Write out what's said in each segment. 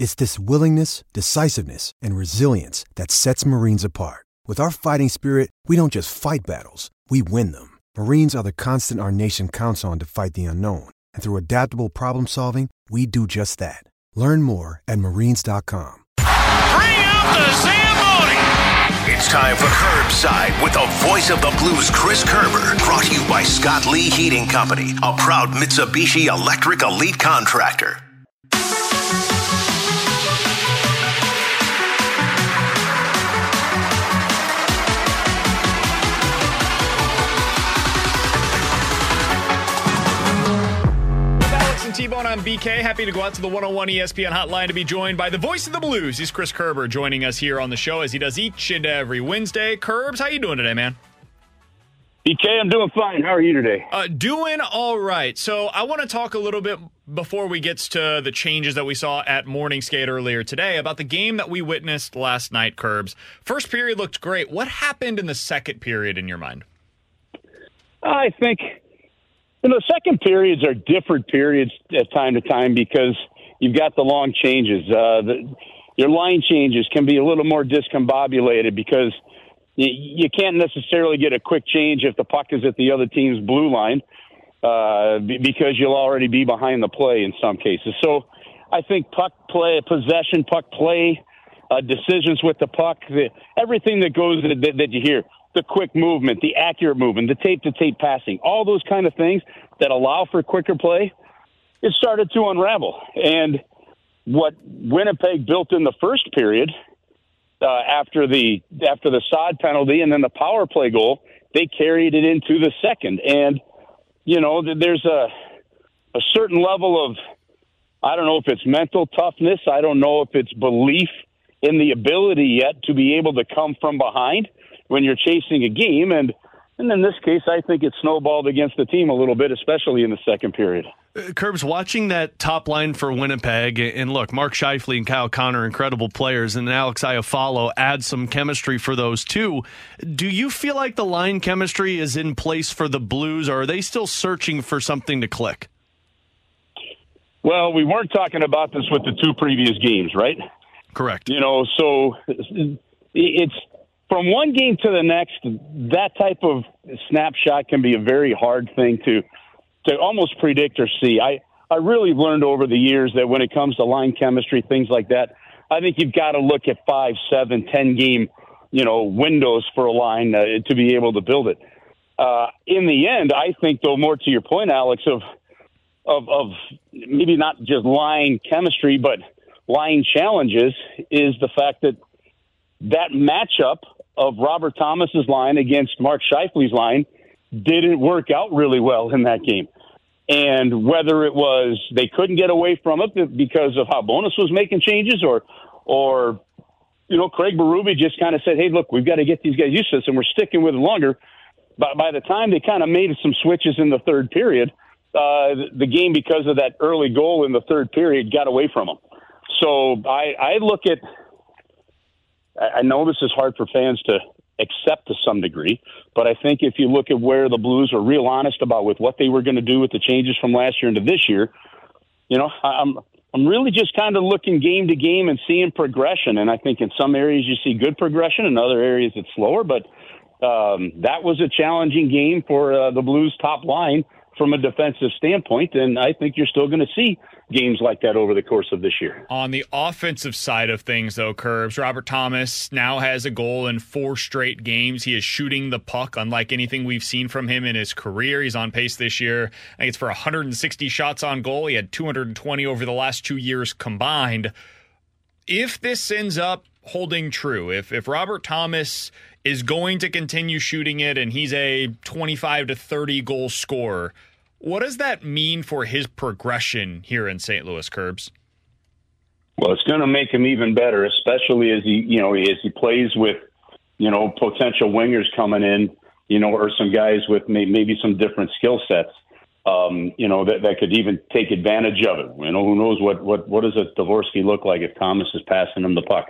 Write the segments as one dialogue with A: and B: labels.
A: It's this willingness, decisiveness, and resilience that sets Marines apart. With our fighting spirit, we don't just fight battles, we win them. Marines are the constant our nation counts on to fight the unknown. And through adaptable problem solving, we do just that. Learn more at marines.com.
B: Bring out the Zamboni!
C: It's time for Curbside with the voice of the blues, Chris Kerber. Brought to you by Scott Lee Heating Company, a proud Mitsubishi Electric Elite contractor.
D: T-Bone on BK. Happy to go out to the 101 ESPN hotline to be joined by the voice of the blues. He's Chris Kerber joining us here on the show as he does each and every Wednesday. Kerbs, how you doing today, man?
E: BK, I'm doing fine. How are you today?
D: Uh, doing all right. So I want to talk a little bit before we get to the changes that we saw at morning skate earlier today about the game that we witnessed last night, Kerbs. First period looked great. What happened in the second period in your mind?
E: I think you know second periods are different periods at time to time because you've got the long changes. Uh, the, your line changes can be a little more discombobulated because you, you can't necessarily get a quick change if the puck is at the other team's blue line uh, because you'll already be behind the play in some cases. So I think puck play, possession, puck play, uh, decisions with the puck, the, everything that goes that, that you hear, the quick movement, the accurate movement, the tape to tape passing, all those kind of things that allow for quicker play, it started to unravel. And what Winnipeg built in the first period uh, after the after the Saad penalty and then the power play goal, they carried it into the second. And you know, there's a a certain level of I don't know if it's mental toughness, I don't know if it's belief in the ability yet to be able to come from behind when you're chasing a game and and in this case I think it snowballed against the team a little bit especially in the second period.
F: Uh, Kerbs, watching that top line for Winnipeg, and look, Mark Scheifele and Kyle Connor, incredible players, and Alex Iafallo add some chemistry for those two. Do you feel like the line chemistry is in place for the Blues, or are they still searching for something to click?
E: Well, we weren't talking about this with the two previous games, right?
F: Correct.
E: You know, so it's from one game to the next. That type of snapshot can be a very hard thing to to almost predict or see. I I really learned over the years that when it comes to line chemistry, things like that, I think you've got to look at five, seven, ten game, you know, windows for a line uh, to be able to build it. Uh, in the end, I think, though, more to your point, Alex, of of, of maybe not just line chemistry, but line challenges, is the fact that that matchup of Robert Thomas's line against Mark Scheifele's line didn't work out really well in that game. And whether it was they couldn't get away from it because of how Bowness was making changes, or, or you know, Craig Berube just kind of said, "Hey, look, we've got to get these guys used to this, and we're sticking with it longer." But by the time they kind of made some switches in the third period, uh, the game, because of that early goal in the third period, got away from them. So I, I look at. I know this is hard for fans to accept to some degree, but I think if you look at where the Blues are real honest about with what they were going to do with the changes from last year into this year, you know, I'm I'm really just kind of looking game to game and seeing progression. And I think in some areas you see good progression, in other areas it's slower. But um, that was a challenging game for uh, the Blues top line from a defensive standpoint, and I think you're still going to see games like that over the course of this year.
D: On the offensive side of things, though, Kerbs, Robert Thomas now has a goal in four straight games. He is shooting the puck unlike anything we've seen from him in his career. He's on pace this year. I think it's for 160 shots on goal. He had 220 over the last two years combined. If this ends up holding true, if if Robert Thomas is going to continue shooting it and he's a 25 to 30 goal scorer, what does that mean for his progression here in St. Louis, Kerbs?
E: Well, it's going to make him even better, especially as he, you know, as he plays with, you know, potential wingers coming in, you know, or some guys with may, maybe some different skill sets, um, you know, that, that could even take advantage of it. You know, who knows what what what does a Dvorsky look like if Thomas is passing him the puck?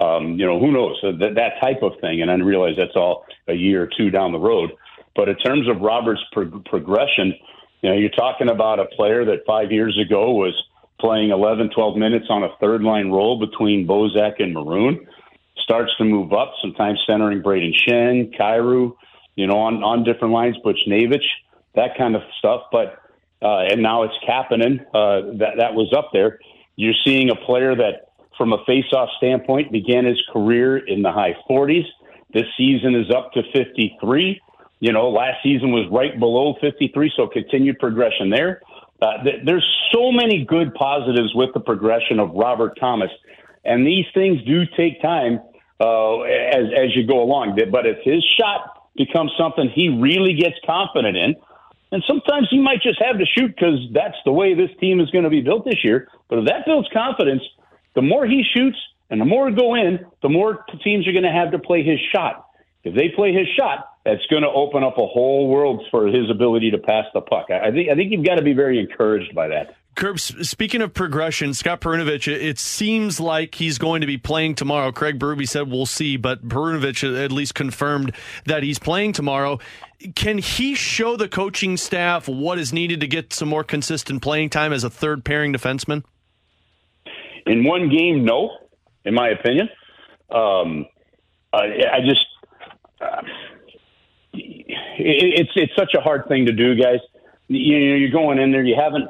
E: Um, you know, who knows so that that type of thing. And I realize that's all a year or two down the road. But in terms of Robert's pro- progression, you know, you're talking about a player that five years ago was playing 11, 12 minutes on a third line role between Bozak and Maroon. Starts to move up, sometimes centering Brayden Schenn, Kyrou, you know, on, on different lines, Butch Buchnevich, that kind of stuff. But uh, and now it's Kapanen uh, that that was up there. You're seeing a player that, from a face-off standpoint, began his career in the high 40s. This season is up to 53. You know, last season was right below 53, so continued progression there. Uh, th- there's so many good positives with the progression of Robert Thomas, and these things do take time uh, as as you go along. But if his shot becomes something he really gets confident in, and sometimes he might just have to shoot because that's the way this team is going to be built this year. But if that builds confidence, the more he shoots and the more go in, the more teams are going to have to play his shot. If they play his shot, that's going to open up a whole world for his ability to pass the puck. I, think I think you've got to be very encouraged by that.
F: Kerbs, speaking of progression, Scott Perunovich, it seems like he's going to be playing tomorrow. Craig Berube said we'll see, but Perunovich at least confirmed that he's playing tomorrow. Can he show the coaching staff what is needed to get some more consistent playing time as a third pairing defenseman?
E: In one game, no, in my opinion. Um, I, I just. Uh, it's it's such a hard thing to do, guys. You know, you're going in there, you haven't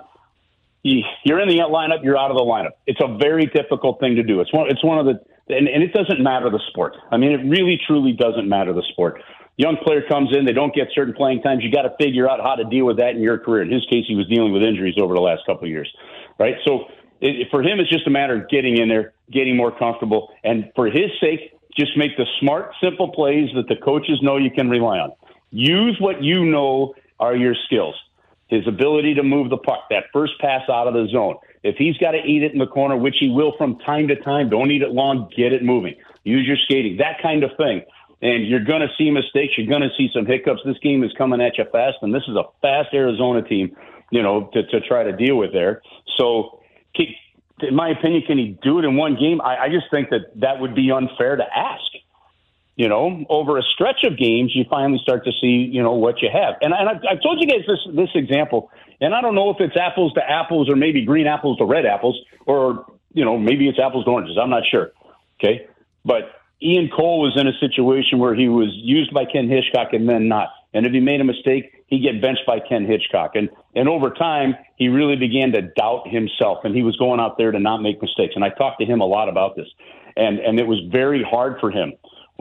E: you're in the lineup, you're out of the lineup. It's a very difficult thing to do. It's one, it's one of the, and, and it doesn't matter the sport. I mean, it really, truly doesn't matter the sport. Young player comes in, they don't get certain playing times. You got to figure out how to deal with that in your career. In his case, he was dealing with injuries over the last couple of years, right? So it, for him, it's just a matter of getting in there, getting more comfortable, and for his sake, just make the smart, simple plays that the coaches know you can rely on. Use what you know are your skills his ability to move the puck, that first pass out of the zone. If he's got to eat it in the corner, which he will from time to time, don't eat it long, get it moving. Use your skating, that kind of thing. And you're going to see mistakes. You're going to see some hiccups. This game is coming at you fast, and this is a fast Arizona team, you know, to, to try to deal with there. So, in my opinion, can he do it in one game? I, I just think that that would be unfair to ask you know, over a stretch of games, you finally start to see, you know, what you have. And, and I've, I've told you guys this this example, and I don't know if it's apples to apples or maybe green apples to red apples, or you know, maybe it's apples to oranges. I'm not sure. Okay, but Ian Cole was in a situation where he was used by Ken Hitchcock and then not. And if he made a mistake, he'd get benched by Ken Hitchcock. And and over time, he really began to doubt himself, and he was going out there to not make mistakes. And I talked to him a lot about this, and and it was very hard for him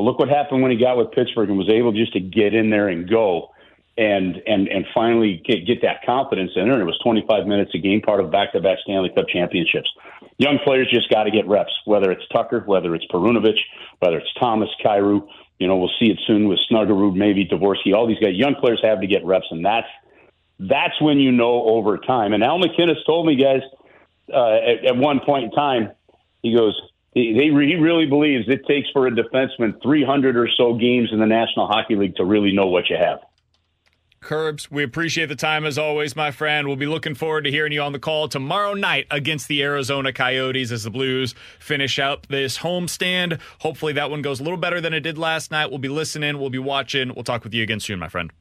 E: well, look what happened when he got with Pittsburgh and was able just to get in there and go and and and finally get, get that confidence in there. And it was 25 minutes a game, part of back-to-back Stanley Cup championships. Young players just got to get reps, whether it's Tucker, whether it's Perunovich, whether it's Thomas, Kyrou. You know, we'll see it soon with Snuggerud, maybe Dvorsky. All these guys, young players have to get reps, and that's that's when you know over time. And Al MacInnis told me, guys, uh, at, at one point in time, he goes, he, he really believes it takes for a defenseman 300 or so games in the National Hockey League to really know what you have.
D: Kerbs, we appreciate the time as always, my friend. We'll be looking forward to hearing you on the call tomorrow night against the Arizona Coyotes as the Blues finish out this homestand. Hopefully, that one goes a little better than it did last night. We'll be listening, we'll be watching. We'll talk with you again soon, my friend.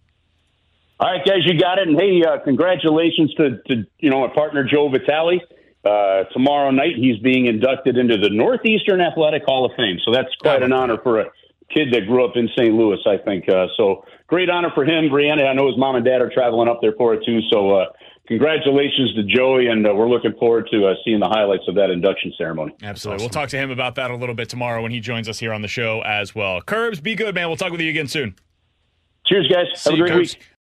E: All right, guys, you got it. And hey, uh, congratulations to, to you know my partner Joe Vitale. Uh, tomorrow night, he's being inducted into the Northeastern Athletic Hall of Fame. So that's quite an honor for a kid that grew up in St. Louis, I think. Uh, so great honor for him. Brianna, I know his mom and dad are traveling up there for it too. So uh, congratulations to Joey, and uh, we're looking forward to uh, seeing the highlights of that induction ceremony.
D: Absolutely. Awesome. We'll talk to him about that a little bit tomorrow when he joins us here on the show as well. Kerbs, be good, man. We'll talk with you again soon.
E: Cheers, guys.
D: See
E: Have a great
D: Kerbs.
E: week.